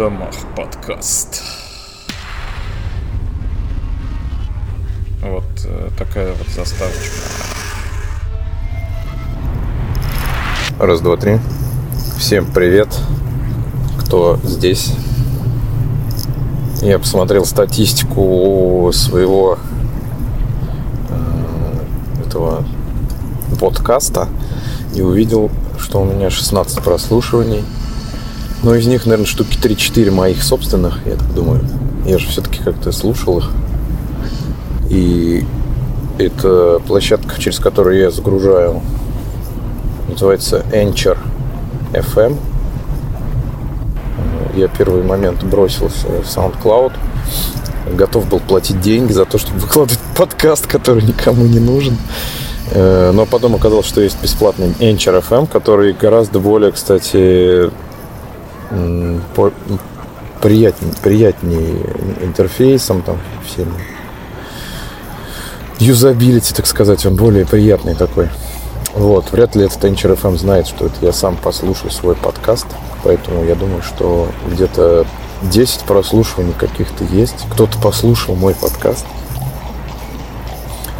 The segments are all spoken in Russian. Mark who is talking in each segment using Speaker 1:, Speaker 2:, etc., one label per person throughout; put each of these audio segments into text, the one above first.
Speaker 1: домах подкаст. Вот э, такая вот заставочка.
Speaker 2: Раз, два, три. Всем привет, кто здесь. Я посмотрел статистику своего э, этого подкаста и увидел, что у меня 16 прослушиваний. Но из них, наверное, штуки 3-4 моих собственных, я так думаю. Я же все-таки как-то слушал их. И это площадка, через которую я загружаю, называется Anchor FM. Я первый момент бросился в SoundCloud. Готов был платить деньги за то, чтобы выкладывать подкаст, который никому не нужен. Э, но потом оказалось, что есть бесплатный Anchor FM, который гораздо более, кстати, приятнее, приятнее интерфейсом, там, всем юзабилити, так сказать, он более приятный такой. Вот, вряд ли этот Anchor FM знает, что это я сам послушаю свой подкаст, поэтому я думаю, что где-то 10 прослушиваний каких-то есть. Кто-то послушал мой подкаст.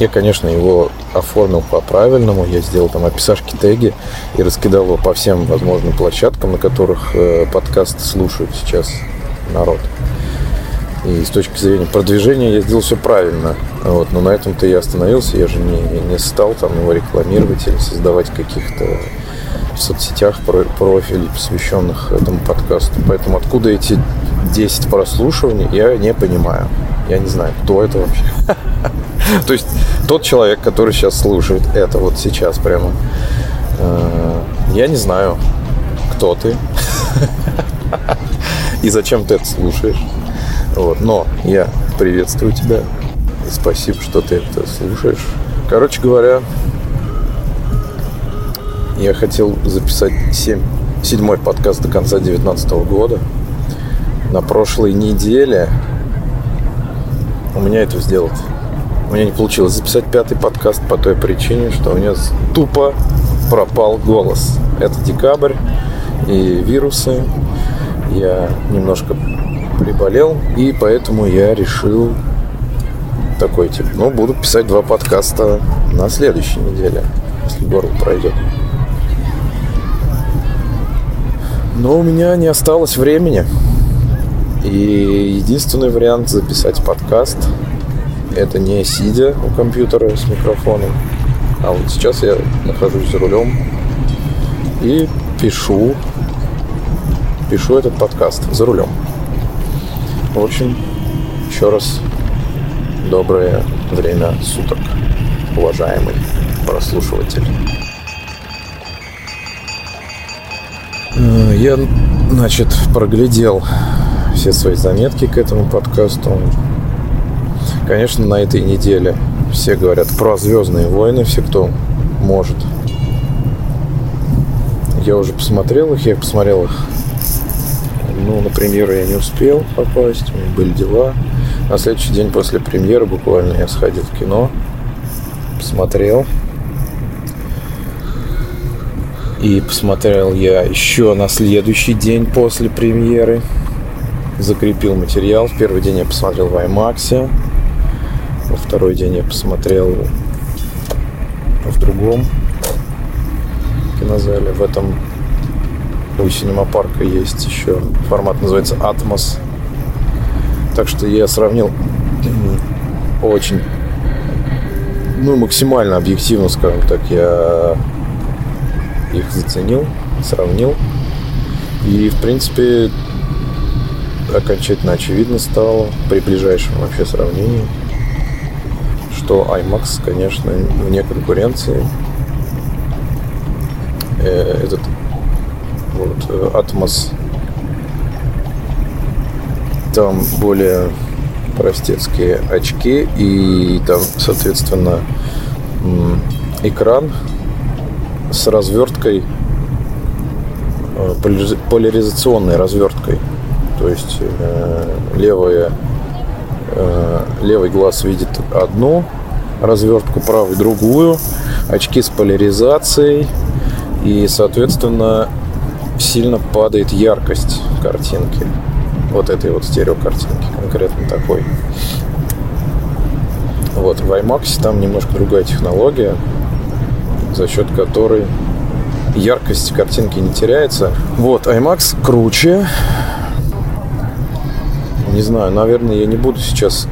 Speaker 2: Я, конечно, его оформил по-правильному. Я сделал там описашки, теги и раскидал его по всем возможным площадкам, на которых э, подкаст слушают сейчас народ. И с точки зрения продвижения я сделал все правильно. Вот, но на этом-то я остановился. Я же не, не стал там его рекламировать или создавать каких-то в соцсетях профилей, посвященных этому подкасту. Поэтому откуда эти 10 прослушиваний, я не понимаю. Я не знаю, кто это вообще. То есть тот человек, который сейчас слушает это вот сейчас прямо, э, я не знаю, кто ты и зачем ты это слушаешь. Вот. Но я приветствую тебя и спасибо, что ты это слушаешь. Короче говоря, я хотел записать 7, седьмой подкаст до конца 2019 года. На прошлой неделе у меня это сделать у меня не получилось записать пятый подкаст по той причине, что у меня тупо пропал голос. Это декабрь и вирусы. Я немножко приболел, и поэтому я решил такой тип, ну, буду писать два подкаста на следующей неделе, если горло пройдет. Но у меня не осталось времени. И единственный вариант записать подкаст это не сидя у компьютера с микрофоном. А вот сейчас я нахожусь за рулем и пишу, пишу этот подкаст за рулем. В общем, еще раз доброе время суток, уважаемый прослушиватель. Э, я, значит, проглядел все свои заметки к этому подкасту. Конечно, на этой неделе все говорят про Звездные войны, все, кто может. Я уже посмотрел их, я посмотрел их. Ну, на премьеру я не успел попасть, у меня были дела. На следующий день после премьеры буквально я сходил в кино, посмотрел. И посмотрел я еще на следующий день после премьеры. Закрепил материал. В первый день я посмотрел в IMAX. Второй день я посмотрел в другом кинозале. В этом у Синема Парка есть еще формат, называется Atmos. Так что я сравнил очень, ну, максимально объективно, скажем так, я их заценил, сравнил. И, в принципе, окончательно очевидно стало при ближайшем вообще сравнении – что IMAX, конечно, вне конкуренции. Э, этот вот э, Atmos там более простецкие очки и там, соответственно, экран с разверткой, э, поляризационной разверткой. То есть левая, левый глаз видит одну развертку правой другую, очки с поляризацией и, соответственно, сильно падает яркость картинки. вот этой вот стереокартинки, конкретно такой. Вот, в IMAX там немножко другая технология, за счет которой яркость картинки не теряется. Вот, IMAX круче. Не знаю, наверное, я не буду сейчас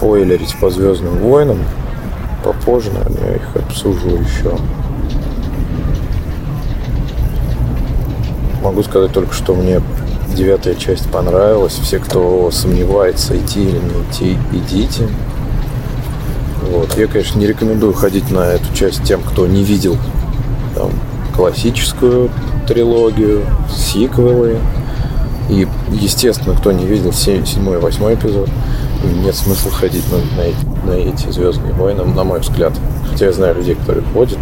Speaker 2: спойлерить по Звездным войнам. Попозже, наверное, я их обсужу еще. Могу сказать только, что мне девятая часть понравилась. Все, кто сомневается, идти или не идти, идите. Вот. Я, конечно, не рекомендую ходить на эту часть тем, кто не видел там, классическую трилогию, сиквелы. И, естественно, кто не видел 7, 7 и 8 эпизод, нет смысла ходить на, на, на эти Звездные войны, на мой взгляд. Хотя я знаю людей, которые ходят,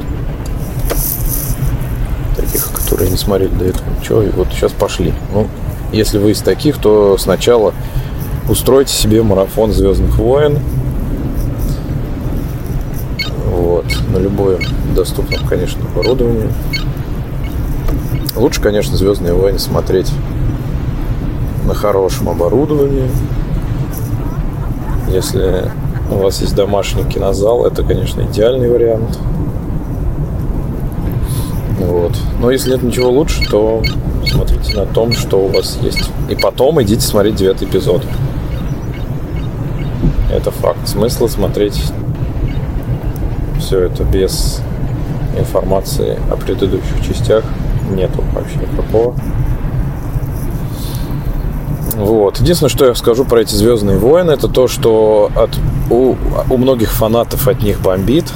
Speaker 2: таких, которые не смотрели до этого ничего, и вот сейчас пошли. Ну, если вы из таких, то сначала устройте себе марафон Звездных войн, вот, на любое доступном, конечно, оборудовании. Лучше, конечно, Звездные войны смотреть на хорошем оборудовании. Если у вас есть домашний кинозал, это, конечно, идеальный вариант. Вот. Но если нет ничего лучше, то смотрите на том, что у вас есть. И потом идите смотреть девятый эпизод. Это факт. Смысла смотреть все это без информации о предыдущих частях нету вообще никакого. Вот. Единственное, что я скажу про эти Звездные войны, это то, что от, у, у многих фанатов от них бомбит.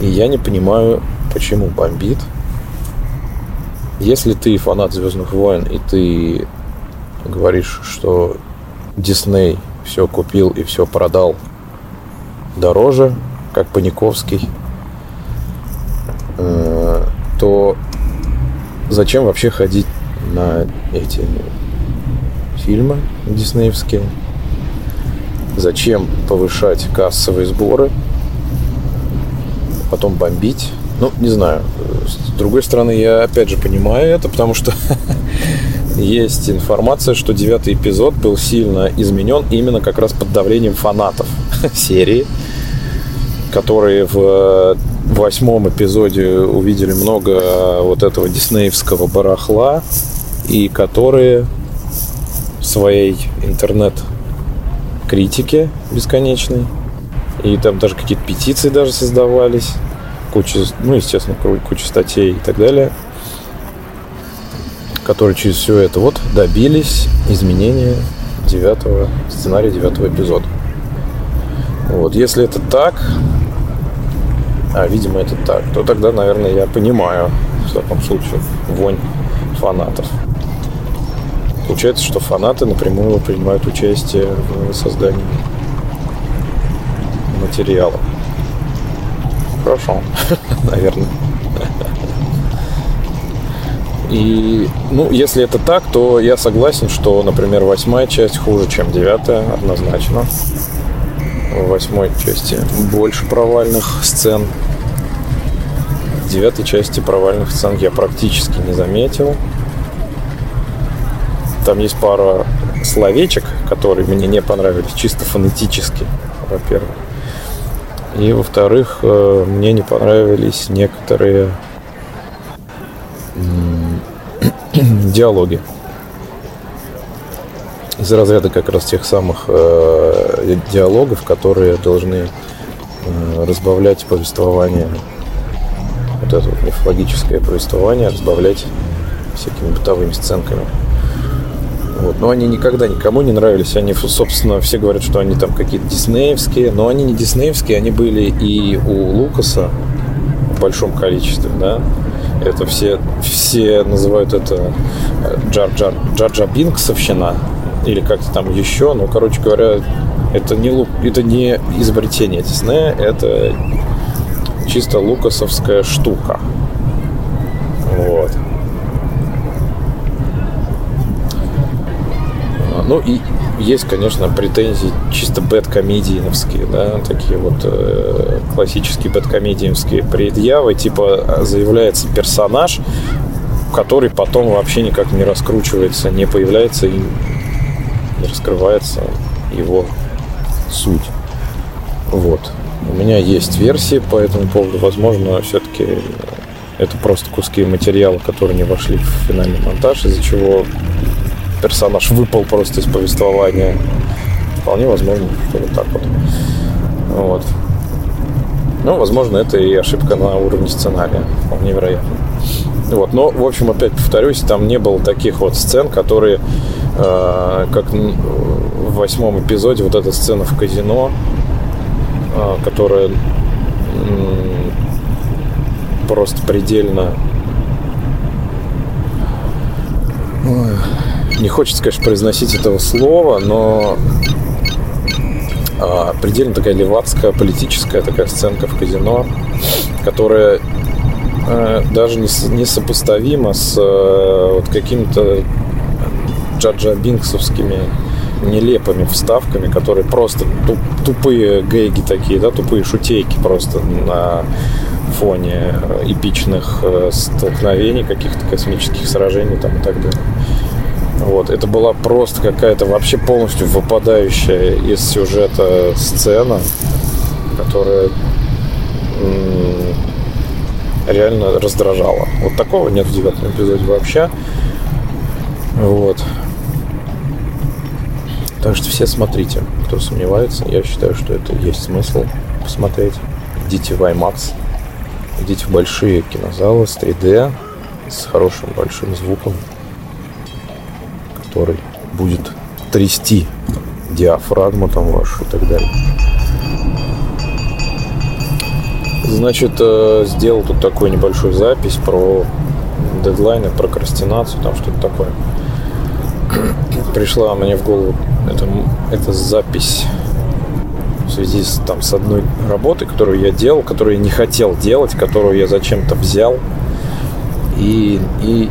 Speaker 2: И я не понимаю, почему бомбит. Если ты фанат Звездных войн, и ты говоришь, что Дисней все купил и все продал дороже, как Паниковский, э, то зачем вообще ходить на эти фильмы диснеевские? Зачем повышать кассовые сборы? Потом бомбить? Ну, не знаю. С другой стороны, я опять же понимаю это, потому что есть информация, что девятый эпизод был сильно изменен именно как раз под давлением фанатов серии которые в э, восьмом эпизоде увидели много вот этого диснеевского барахла и которые своей интернет-критике бесконечной и там даже какие-то петиции даже создавались куча, ну, естественно, куча статей и так далее которые через все это вот добились изменения девятого сценария девятого эпизода. Вот, если это так, а, видимо, это так, то тогда, наверное, я понимаю, в таком случае, вонь фанатов. Получается, что фанаты напрямую принимают участие в создании материала. Хорошо, наверное. И, ну, если это так, то я согласен, что, например, восьмая часть хуже, чем девятая, однозначно в восьмой части больше провальных сцен. В девятой части провальных сцен я практически не заметил. Там есть пара словечек, которые мне не понравились, чисто фонетически, во-первых. И, во-вторых, э, мне не понравились некоторые диалоги из разряда как раз тех самых э, диалогов, которые должны э, разбавлять повествование, вот это вот мифологическое повествование, разбавлять всякими бытовыми сценками. Вот. Но они никогда никому не нравились. Они, собственно, все говорят, что они там какие-то диснеевские, но они не диснеевские, они были и у Лукаса в большом количестве, да. Это все, все называют это Джар-Джар, Джар-Джа Бинксовщина, или как-то там еще. Ну, короче говоря, это не, это не изобретение Диснея, это чисто лукасовская штука. Ну и есть, конечно, претензии чисто бэткомедийновские, да, такие вот э, классические бэткомедиевские предъявы, типа заявляется персонаж, который потом вообще никак не раскручивается, не появляется и не раскрывается его суть. Вот. У меня есть версии по этому поводу. Возможно, все-таки это просто куски материала, которые не вошли в финальный монтаж, из-за чего персонаж выпал просто из повествования. Вполне возможно, что вот так вот. Вот. Ну, возможно, это и ошибка на уровне сценария. Вполне вероятно. Вот. Но, в общем, опять повторюсь, там не было таких вот сцен, которые, э, как в восьмом эпизоде, вот эта сцена в казино, э, которая э, просто предельно не хочется, конечно, произносить этого слова, но а, предельно такая левацкая политическая такая сценка в казино, которая а, даже не, не сопоставима с а, вот какими-то Джаджа Бинксовскими нелепыми вставками, которые просто туп, тупые гейги такие, да, тупые шутейки просто на фоне эпичных э, столкновений, каких-то космических сражений там и так далее. Вот, это была просто какая-то вообще полностью выпадающая из сюжета сцена, которая реально раздражала. Вот такого нет в девятом эпизоде вообще. Вот. Так что все смотрите, кто сомневается. Я считаю, что это есть смысл посмотреть. Идите в IMAX, идите в большие кинозалы с 3D, с хорошим большим звуком который будет трясти диафрагму там вашу и так далее. Значит, э, сделал тут такую небольшую запись про дедлайны, прокрастинацию, там что-то такое. Пришла мне в голову эта, эта запись в связи с, там, с одной работой, которую я делал, которую я не хотел делать, которую я зачем-то взял. И, и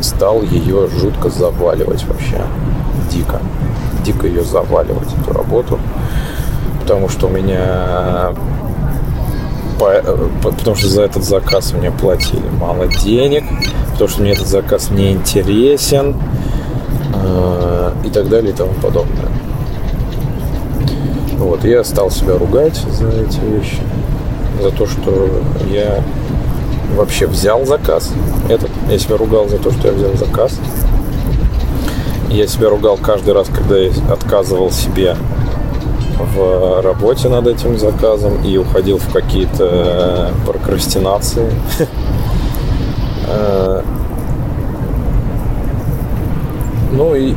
Speaker 2: стал ее жутко заваливать вообще. Дико. Дико ее заваливать, эту работу. Потому что у меня потому что за этот заказ мне платили мало денег, потому что мне этот заказ не интересен э, и так далее и тому подобное. Вот, я стал себя ругать за эти вещи, за то, что я вообще взял заказ. Этот. Я себя ругал за то, что я взял заказ. Я себя ругал каждый раз, когда я отказывал себе в работе над этим заказом и уходил в какие-то э, прокрастинации. Э, ну и,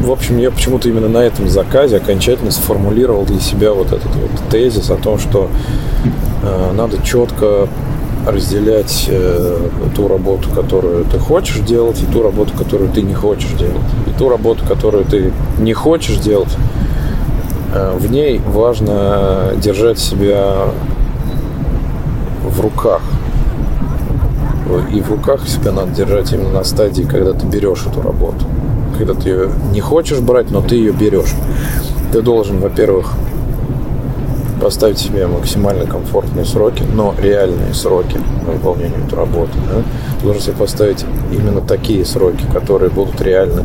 Speaker 2: в общем, я почему-то именно на этом заказе окончательно сформулировал для себя вот этот вот тезис о том, что э, надо четко разделять э, ту работу, которую ты хочешь делать, и ту работу, которую ты не хочешь делать. И ту работу, которую ты не хочешь делать, э, в ней важно держать себя в руках. И в руках себя надо держать именно на стадии, когда ты берешь эту работу. Когда ты ее не хочешь брать, но ты ее берешь. Ты должен, во-первых, поставить себе максимально комфортные сроки, но реальные сроки на выполнение этой работы. Да? Должен себе поставить именно такие сроки, которые будут реальны.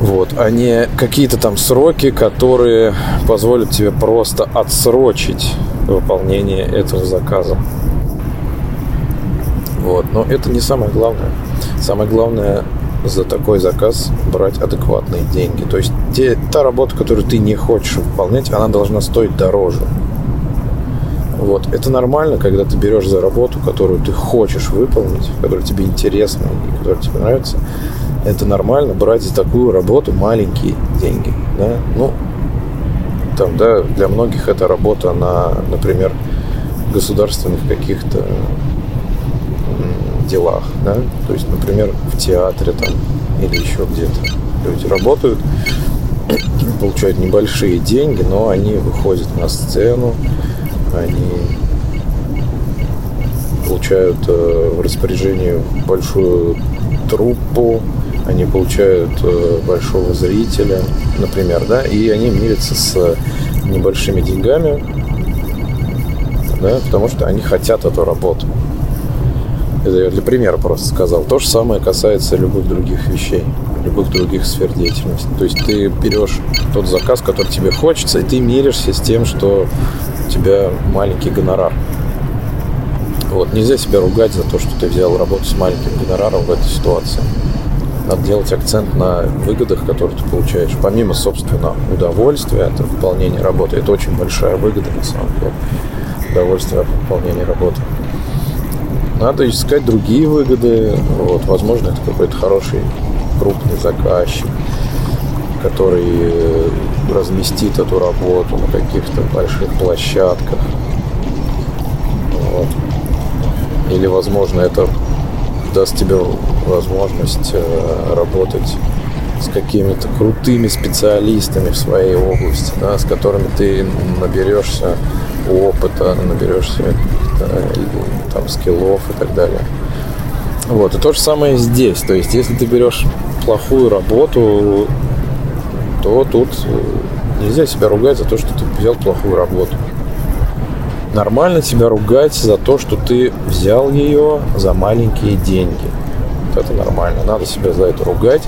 Speaker 2: Вот, а не какие-то там сроки, которые позволят тебе просто отсрочить выполнение этого заказа. Вот, но это не самое главное. Самое главное за такой заказ брать адекватные деньги. То есть те, та работа, которую ты не хочешь выполнять, она должна стоить дороже. Вот. Это нормально, когда ты берешь за работу, которую ты хочешь выполнить, которая тебе интересна и которая тебе нравится. Это нормально брать за такую работу маленькие деньги. Да? Ну, там, да, для многих это работа на, например, государственных каких-то делах, да, то есть, например, в театре там или еще где-то. Люди работают, получают небольшие деньги, но они выходят на сцену, они получают э, в распоряжение большую труппу, они получают э, большого зрителя, например, да, и они мирятся с небольшими деньгами, да, потому что они хотят эту работу. Это я для примера просто сказал. То же самое касается любых других вещей, любых других сфер деятельности. То есть ты берешь тот заказ, который тебе хочется, и ты миришься с тем, что у тебя маленький гонорар. Вот. Нельзя себя ругать за то, что ты взял работу с маленьким гонораром в этой ситуации. Надо делать акцент на выгодах, которые ты получаешь. Помимо, собственно, удовольствия от выполнения работы. Это очень большая выгода, на самом деле. Удовольствие от выполнения работы. Надо искать другие выгоды. Вот, возможно, это какой-то хороший крупный заказчик, который разместит эту работу на каких-то больших площадках. Вот. Или, возможно, это даст тебе возможность э, работать с какими-то крутыми специалистами в своей области, да, с которыми ты наберешься опыта, наберешься там, скиллов и так далее. Вот, и то же самое здесь. То есть, если ты берешь плохую работу, то тут э, нельзя себя ругать за то, что ты взял плохую работу. Нормально себя ругать за то, что ты взял ее за маленькие деньги. Вот это нормально. Надо себя за это ругать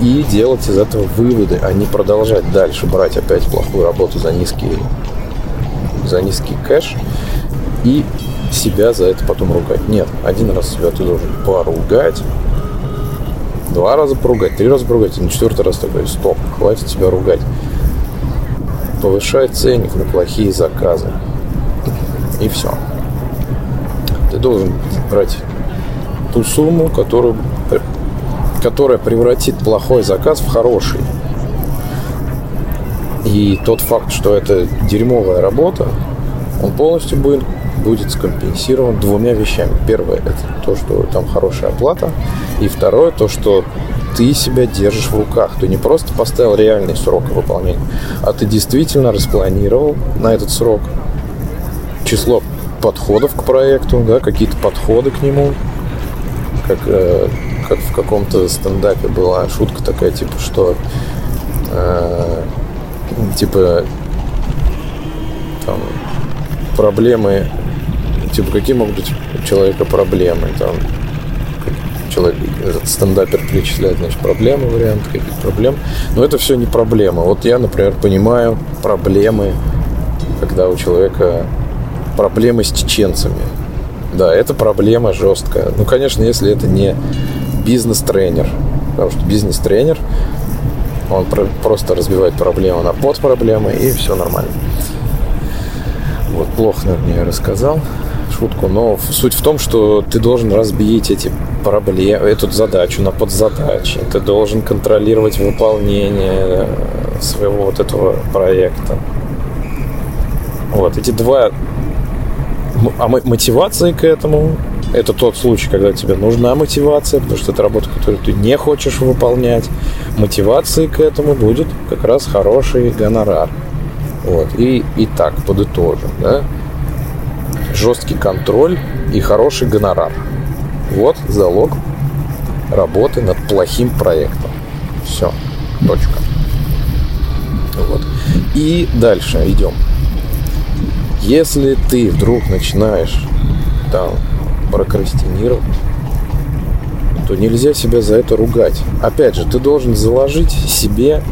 Speaker 2: и делать из этого выводы, а не продолжать дальше брать опять плохую работу за низкий, за низкий кэш и себя за это потом ругать. Нет, один раз себя ты должен поругать, два раза поругать, три раза поругать, и на четвертый раз такой, стоп, хватит себя ругать. Повышай ценник на плохие заказы. И все. Ты должен брать ту сумму, которую, которая превратит плохой заказ в хороший. И тот факт, что это дерьмовая работа, он полностью будет будет скомпенсирован двумя вещами. Первое – это то, что там хорошая оплата. И второе – то, что ты себя держишь в руках. Ты не просто поставил реальный срок выполнения, а ты действительно распланировал на этот срок число подходов к проекту, да, какие-то подходы к нему. Как, э, как в каком-то стендапе была шутка такая, типа, что э, типа там проблемы типа, какие могут быть у человека проблемы, там, человек, этот стендапер перечисляет, значит, проблемы, варианты каких проблем. Но это все не проблема. Вот я, например, понимаю проблемы, когда у человека проблемы с чеченцами. Да, это проблема жесткая. Ну, конечно, если это не бизнес-тренер. Потому что бизнес-тренер, он просто разбивает проблему на подпроблемы, и все нормально. Вот, плохо, наверное, я рассказал шутку, но суть в том, что ты должен разбить эти проблемы, эту задачу на подзадачи. Ты должен контролировать выполнение э, своего вот этого проекта. Вот, эти два... А мотивации к этому это тот случай, когда тебе нужна мотивация, потому что это работа, которую ты не хочешь выполнять. Мотивацией к этому будет как раз хороший гонорар. Вот. И, и так подытожим, да жесткий контроль и хороший гонорар. Вот залог работы над плохим проектом. Все. Точка. Вот. И дальше идем. Если ты вдруг начинаешь там прокрастинировать, то нельзя себя за это ругать. Опять же, ты должен заложить себе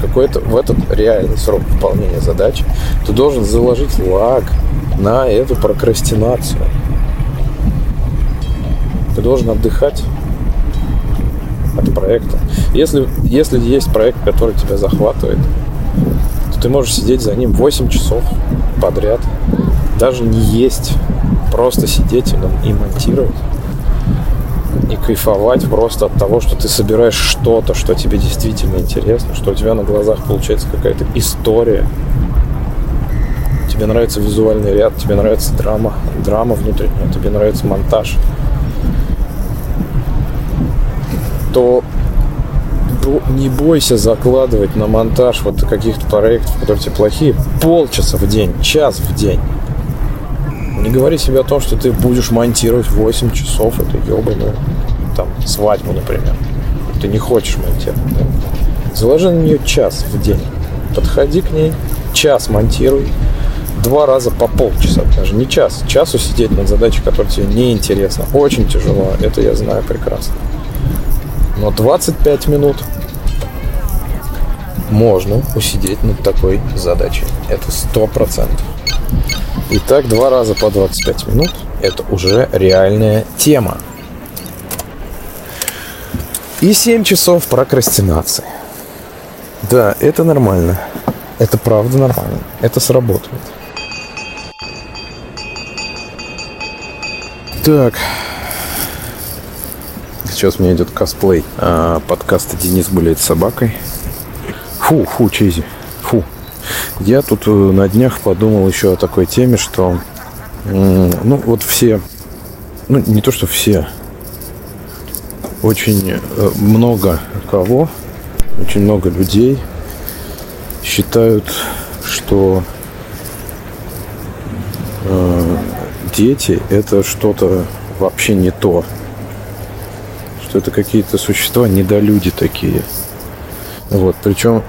Speaker 2: какой-то в этот реальный срок выполнения задачи. Ты должен заложить лаг на эту прокрастинацию. Ты должен отдыхать от проекта. Если, если есть проект, который тебя захватывает, то ты можешь сидеть за ним 8 часов подряд, даже не есть, просто сидеть и монтировать и кайфовать просто от того, что ты собираешь что-то, что тебе действительно интересно, что у тебя на глазах получается какая-то история, тебе нравится визуальный ряд, тебе нравится драма, драма внутренняя, тебе нравится монтаж, то не бойся закладывать на монтаж вот каких-то проектов, которые тебе плохие, полчаса в день, час в день. Не говори себе о том, что ты будешь монтировать 8 часов эту ебаную там свадьбу, например. Ты не хочешь монтировать. Да? Заложи на нее час в день. Подходи к ней, час монтируй, два раза по полчаса, даже не час. Часу сидеть над задачей, которая тебе не интересна, очень тяжело. Это я знаю прекрасно. Но 25 минут можно усидеть над такой задачей. Это сто процентов. Итак, два раза по 25 минут – это уже реальная тема. И 7 часов прокрастинации. Да, это нормально. Это правда нормально. Это сработает. Так. Сейчас меня идет косплей а, подкаста «Денис с собакой». Фу, фу, Чизи. Фу. Я тут э, на днях подумал еще о такой теме, что ну вот все, ну не то что все, очень э, много кого, очень много людей считают, что э, дети это что-то вообще не то, что это какие-то существа недолюди такие. Вот, причем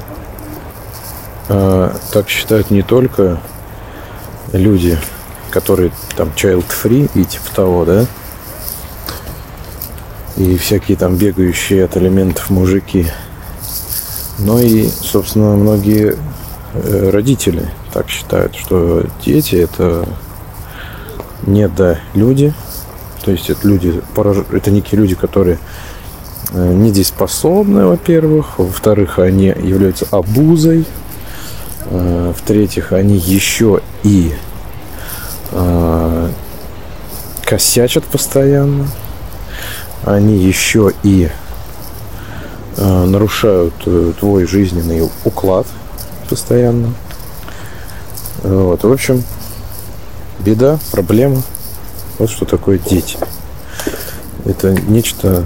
Speaker 2: э, так считают не только люди, которые там child-free и типа того, да, и всякие там бегающие от элементов мужики, но и, собственно, многие э, родители так считают, что дети это не да люди, то есть это люди, это некие люди, которые э, недееспособны, во-первых, во-вторых, они являются обузой Э, в-третьих, они еще и э, косячат постоянно. Они еще и нарушают твой жизненный уклад постоянно. Вот, в общем, беда, проблема. Вот что такое дети. Это нечто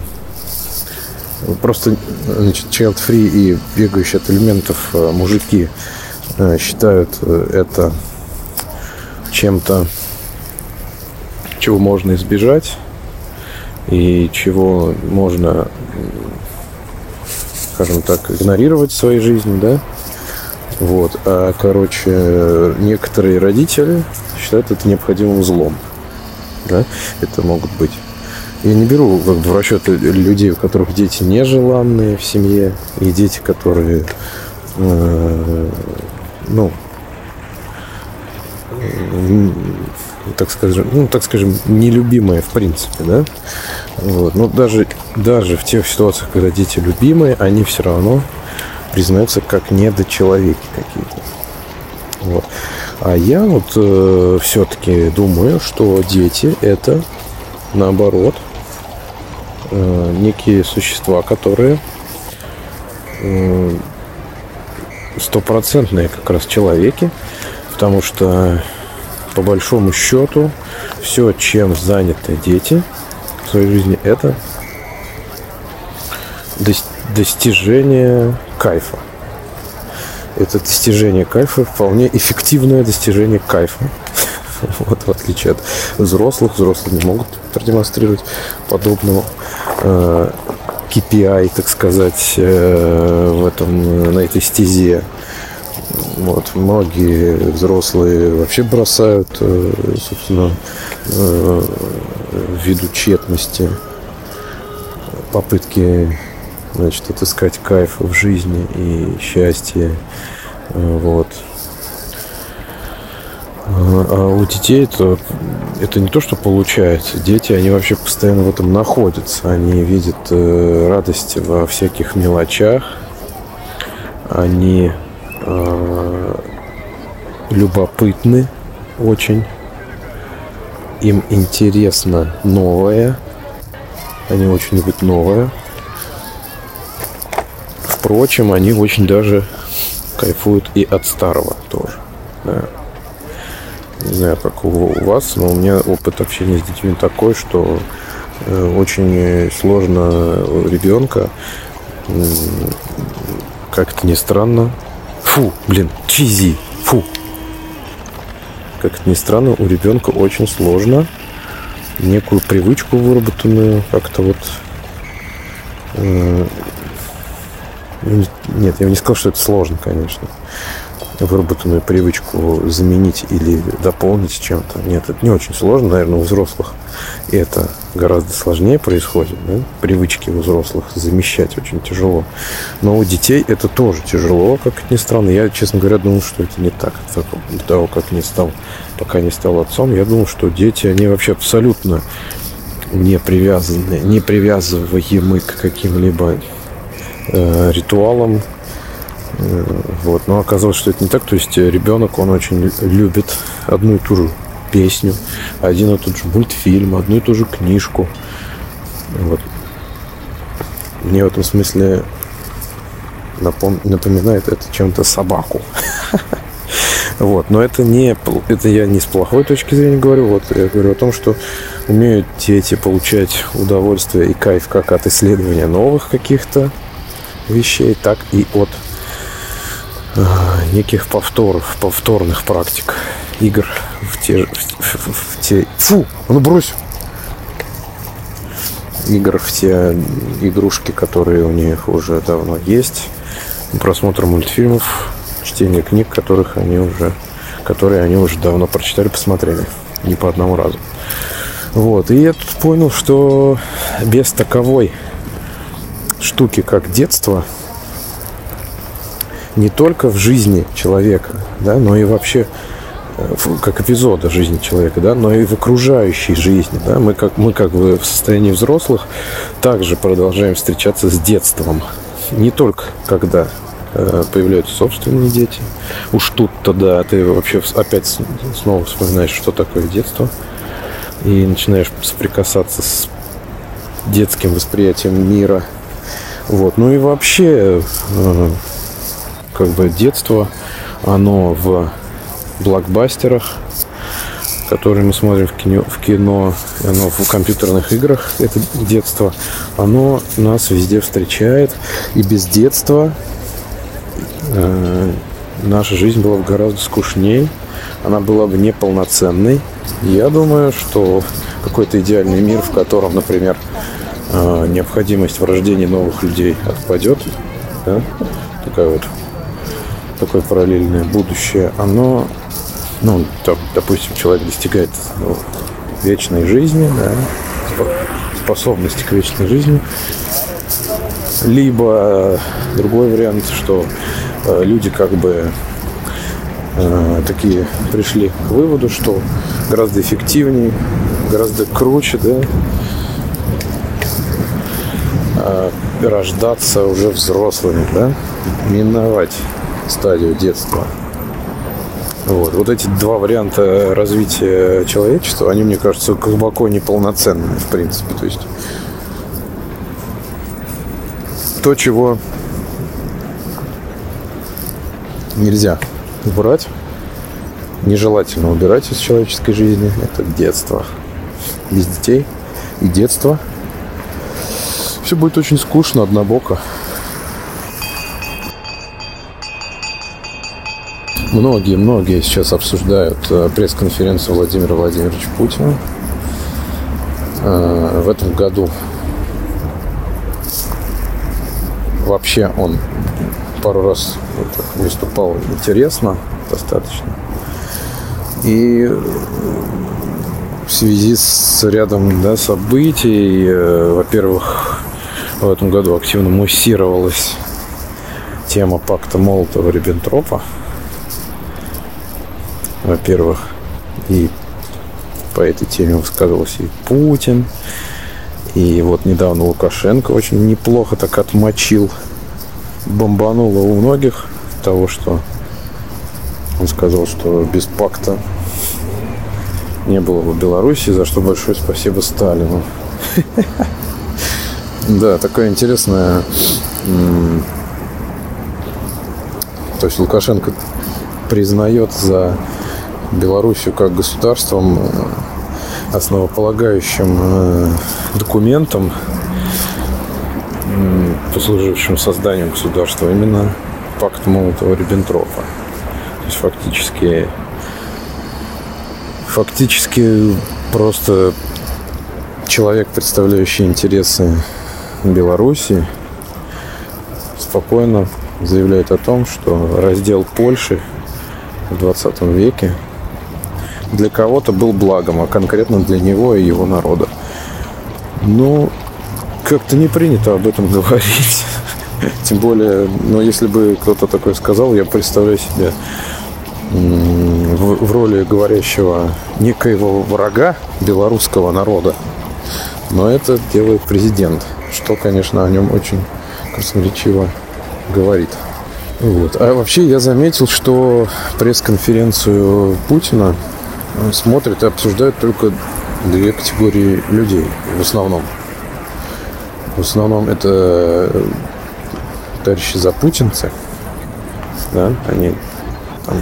Speaker 2: просто значит, child free и бегающие от элементов мужики Э, считают э, это чем-то, чего можно избежать и чего можно, скажем так, игнорировать в своей жизни, да. Вот. А, короче, некоторые родители считают это необходимым злом. Да? Это могут быть. Я не беру в расчет людей, у которых дети нежеланные в семье, и дети, которые э, ну, так скажем, ну, так скажем, нелюбимые в принципе, да. Вот. Но даже, даже в тех ситуациях, когда дети любимые, они все равно признаются как недочеловеки какие-то. Вот. А я вот э, все-таки думаю, что дети это наоборот э, некие существа, которые э, стопроцентные как раз человеки, потому что по большому счету все, чем заняты дети в своей жизни, это достижение кайфа. Это достижение кайфа, вполне эффективное достижение кайфа. Вот, в отличие от взрослых, взрослые не могут продемонстрировать подобного э, KPI, так сказать, э, в этом, на этой стезе. Вот, многие взрослые вообще бросают, э, собственно, э, ввиду тщетности попытки значит, отыскать кайф в жизни и счастье. Вот. А у детей это, это не то, что получается. Дети, они вообще постоянно в этом находятся. Они видят э, радость во всяких мелочах. Они э, любопытны очень. Им интересно новое. Они очень любят новое. Впрочем, они очень даже кайфуют и от старого тоже. Да. Не знаю, как у вас, но у меня опыт общения с детьми такой, что э, очень сложно ребенка как-то не странно. Фу, блин, чизи, фу. Как-то не странно, у ребенка очень сложно некую привычку выработанную как-то вот э, нет, я не сказал, что это сложно, конечно. выработанную привычку заменить или дополнить чем-то. Нет, это не очень сложно, наверное, у взрослых. Это гораздо сложнее происходит. Да? Привычки у взрослых замещать очень тяжело. Но у детей это тоже тяжело, как это ни странно. Я, честно говоря, думал, что это не так. До того, как не стал, пока не стал отцом, я думал, что дети, они вообще абсолютно не привязаны, не привязываемы к каким-либо э, ритуалам, вот. Но оказалось, что это не так. То есть э, ребенок, он очень любит одну и ту же песню, один и тот же мультфильм, одну и ту же книжку. Вот. Мне в этом смысле напом... напоминает это чем-то собаку. Вот, но это не, это я не с плохой точки зрения говорю, вот я говорю о том, что умеют дети получать удовольствие и кайф как от исследования новых каких-то вещей, так и от неких повторов, повторных практик игр в те, в, в, в те... Фу, ну брось! Игр в те игрушки, которые у них уже давно есть. Просмотр мультфильмов, чтение книг, которых они уже, которые они уже давно прочитали, посмотрели. Не по одному разу. Вот. И я тут понял, что без таковой штуки, как детство, не только в жизни человека, да, но и вообще э, как эпизода жизни человека, да, но и в окружающей жизни. Да. Мы, как, мы как бы в состоянии взрослых также продолжаем встречаться с детством. Не только когда э, появляются собственные дети. Уж тут-то, да, ты вообще опять снова вспоминаешь, что такое детство. И начинаешь соприкасаться с детским восприятием мира. Вот. Ну и вообще э, как бы детство, оно в блокбастерах, которые мы смотрим в кино, в кино, оно в компьютерных играх, это детство, оно нас везде встречает. И без детства э, наша жизнь была бы гораздо скучнее, она была бы неполноценной. Я думаю, что какой-то идеальный мир, в котором, например, э, необходимость в рождении новых людей отпадет, да? такая вот такое параллельное будущее, оно, ну, там, допустим, человек достигает ну, вечной жизни, да, способности к вечной жизни, либо другой вариант, что э, люди как бы э, такие пришли к выводу, что гораздо эффективнее, гораздо круче, да, э, рождаться уже взрослыми, да, миновать стадию детства. Вот. вот эти два варианта развития человечества, они, мне кажется, глубоко неполноценны, в принципе. То есть то, чего нельзя убрать, нежелательно убирать из человеческой жизни, это детство. Без детей и детства все будет очень скучно, однобоко. Многие-многие сейчас обсуждают э, пресс-конференцию Владимира Владимировича Путина э, в этом году. Вообще он пару раз выступал интересно достаточно. И в связи с рядом да, событий, э, во-первых, в этом году активно муссировалась тема пакта Молотова-Риббентропа – во-первых, и по этой теме высказывался и Путин, и вот недавно Лукашенко очень неплохо так отмочил, бомбануло у многих того, что он сказал, что без пакта не было бы Беларуси, за что большое спасибо Сталину. Да, такое интересное... То есть Лукашенко признает за Белоруссию как государством э, основополагающим э, документом, послужившим созданию государства, именно пакт Молотова-Риббентропа. То есть фактически фактически просто человек, представляющий интересы Беларуси, спокойно заявляет о том, что раздел Польши в 20 веке для кого-то был благом, а конкретно для него и его народа. Ну, как-то не принято об этом говорить. Тем более, но если бы кто-то такое сказал, я представляю себе в, в роли говорящего некоего врага белорусского народа. Но это делает президент, что, конечно, о нем очень красноречиво говорит. Вот. А вообще я заметил, что пресс-конференцию Путина э, смотрят и обсуждают только две категории людей в основном. В основном это товарищи запутинцы, да, они там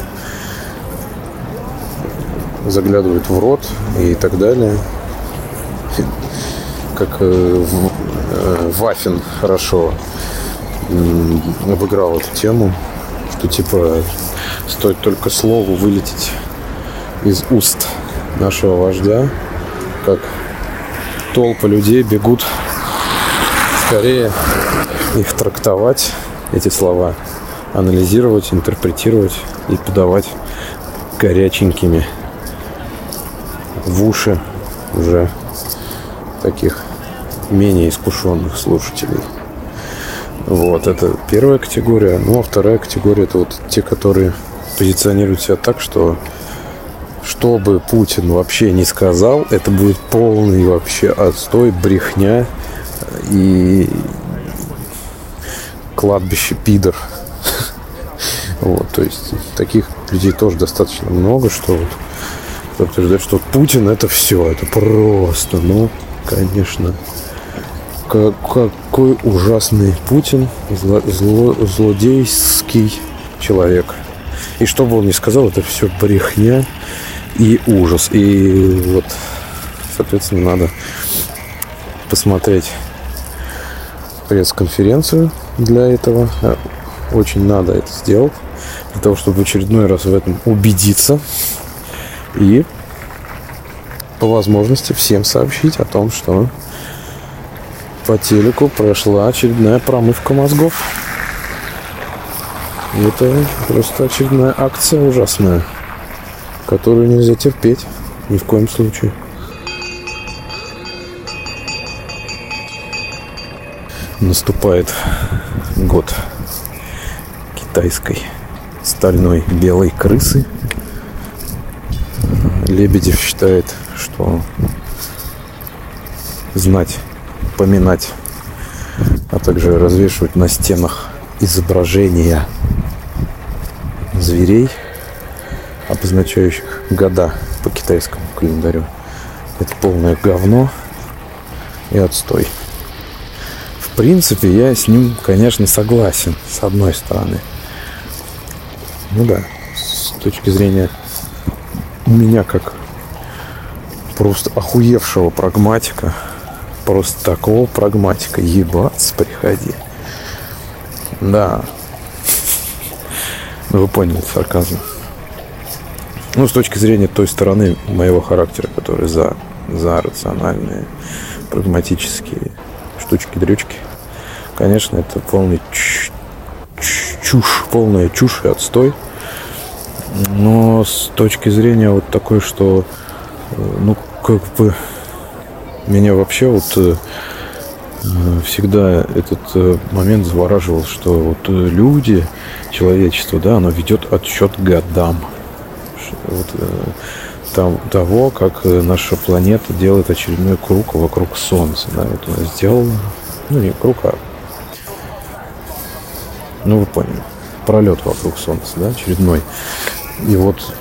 Speaker 2: заглядывают в рот и так далее. Как э, э, Вафин хорошо обыграл эту тему, что типа стоит только слову вылететь из уст нашего вождя, как толпы людей бегут скорее их трактовать, эти слова, анализировать, интерпретировать и подавать горяченькими в уши уже таких менее искушенных слушателей. Вот, это первая категория. Ну, а вторая категория это вот те, которые позиционируют себя так, что что бы Путин вообще не сказал, это будет полный вообще отстой, брехня и кладбище пидор. Вот, то есть таких людей тоже достаточно много, что вот утверждать, что Путин это все, это просто, ну, конечно, какой ужасный Путин, зло, зло, злодейский человек. И что бы он ни сказал, это все брехня и ужас. И вот, соответственно, надо посмотреть пресс-конференцию для этого. Очень надо это сделать, для того, чтобы в очередной раз в этом убедиться, и по возможности всем сообщить о том, что по телеку прошла очередная промывка мозгов. Это просто очередная акция ужасная, которую нельзя терпеть ни в коем случае. Наступает год китайской стальной белой крысы – Лебедев считает, что знать, поминать, а также развешивать на стенах изображения зверей, обозначающих года по китайскому календарю. Это полное говно и отстой. В принципе, я с ним, конечно, согласен, с одной стороны. Ну да, с точки зрения меня как просто охуевшего прагматика, просто такого прагматика, ебаться приходи. Да. Ну, вы поняли сарказм. Ну, с точки зрения той стороны моего характера, который за, за рациональные, прагматические штучки-дрючки, конечно, это полный чушь, полная чушь и отстой – но с точки зрения вот такой, что, э, ну, как бы меня вообще вот э, всегда этот э, момент завораживал, что вот люди, человечество, да, оно ведет отсчет годам. Вот, там, того, как наша планета делает очередной круг вокруг Солнца. Да, вот она сделала, ну не круг, а ну вы поняли, пролет вокруг Солнца, да, очередной. И вот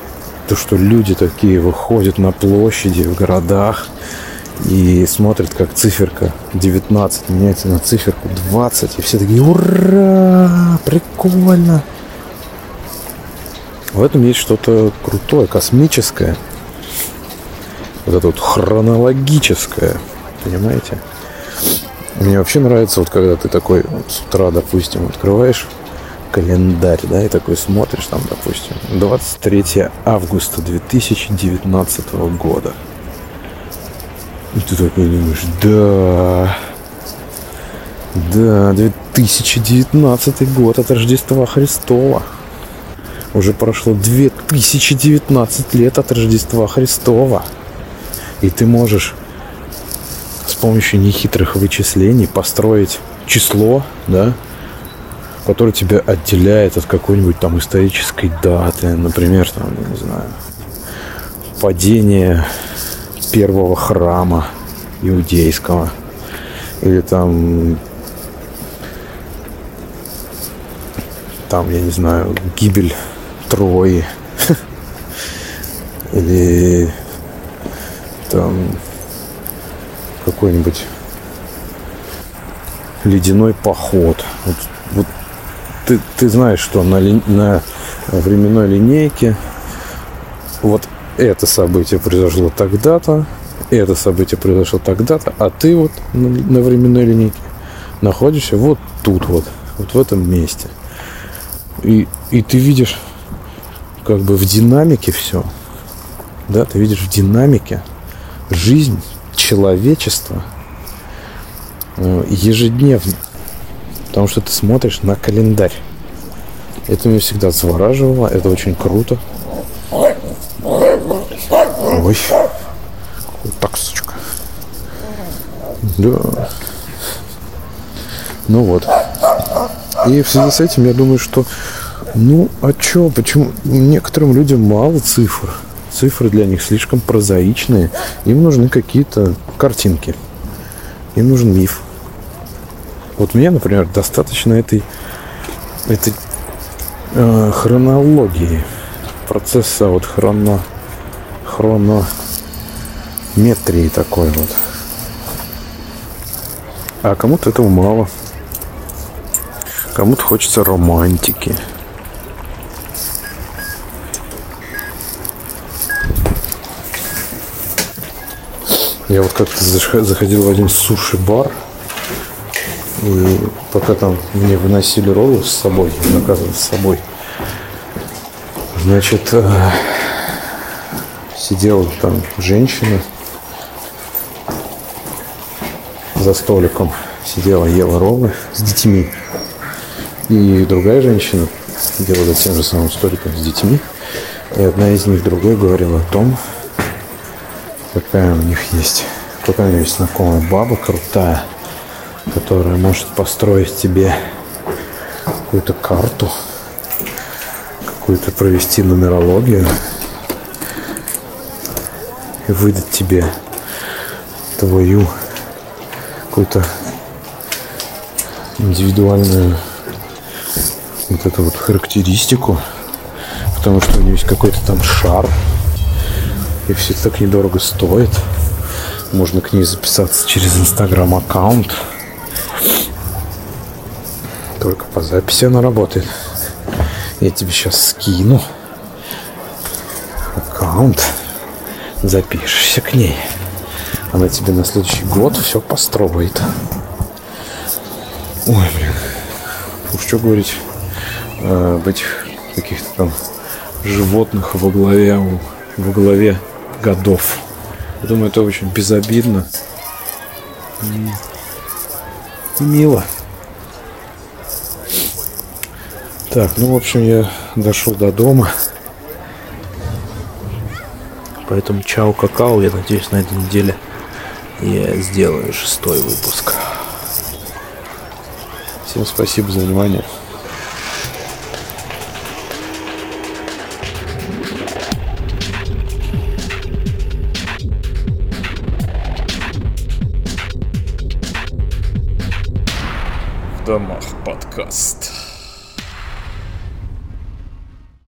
Speaker 2: то, что люди такие выходят на площади в городах и смотрят, как циферка 19 меняется на циферку 20, и все такие, ура, прикольно. В этом есть что-то крутое, космическое. Вот это вот хронологическое, понимаете? Мне вообще нравится, вот когда ты такой с утра, допустим, открываешь календарь, да, и такой смотришь там, допустим, 23 августа 2019 года. И ты такой думаешь, да, да, 2019 год от Рождества Христова. Уже прошло 2019 лет от Рождества Христова. И ты можешь с помощью нехитрых вычислений построить число, да, которое тебя отделяет от какой-нибудь там исторической даты. Например, там, я не знаю, падение первого храма иудейского. Или там там, я не знаю, гибель Трои. Или там какой-нибудь ледяной поход. Вот, вот ты, ты знаешь, что на, ли, на временной линейке вот это событие произошло тогда-то, это событие произошло тогда-то, а ты вот на, временной линейке находишься вот тут вот, вот в этом месте. И, и ты видишь как бы в динамике все. Да, ты видишь в динамике жизнь человечества э, ежедневно. Потому что ты смотришь на календарь. Это меня всегда завораживало, это очень круто. Ой, таксочка. Да. Ну вот. И в связи с этим я думаю, что ну, а чё, почему? Некоторым людям мало цифр. Цифры для них слишком прозаичные. Им нужны какие-то картинки. Им нужен миф. Вот мне, например, достаточно этой, этой э, хронологии процесса вот хроно хронометрии такой вот. А кому-то этого мало. Кому-то хочется романтики. Я вот как-то заходил в один суши-бар, и пока там мне выносили роллы с собой, заказывали с собой, значит, э, сидела там женщина за столиком, сидела, ела роллы с детьми. И другая женщина сидела за тем же самым столиком с детьми. И одна из них другой говорила о том, какая у них есть, какая у них есть знакомая баба крутая, которая может построить тебе какую-то карту, какую-то провести нумерологию и выдать тебе твою какую-то индивидуальную вот эту вот характеристику, потому что у нее есть какой-то там шар, и все это так недорого стоит. Можно к ней записаться через инстаграм аккаунт. Только по записи она работает. Я тебе сейчас скину аккаунт. Запишешься к ней. Она тебе на следующий год все построит. Ой, блин. Уж что говорить об этих каких-то там животных во главе, во главе годов. Я думаю, это очень безобидно и мило. Так, ну, в общем, я дошел до дома. Поэтому чао какао, я надеюсь, на этой неделе я сделаю шестой выпуск. Всем спасибо за внимание.
Speaker 1: домах подкаст.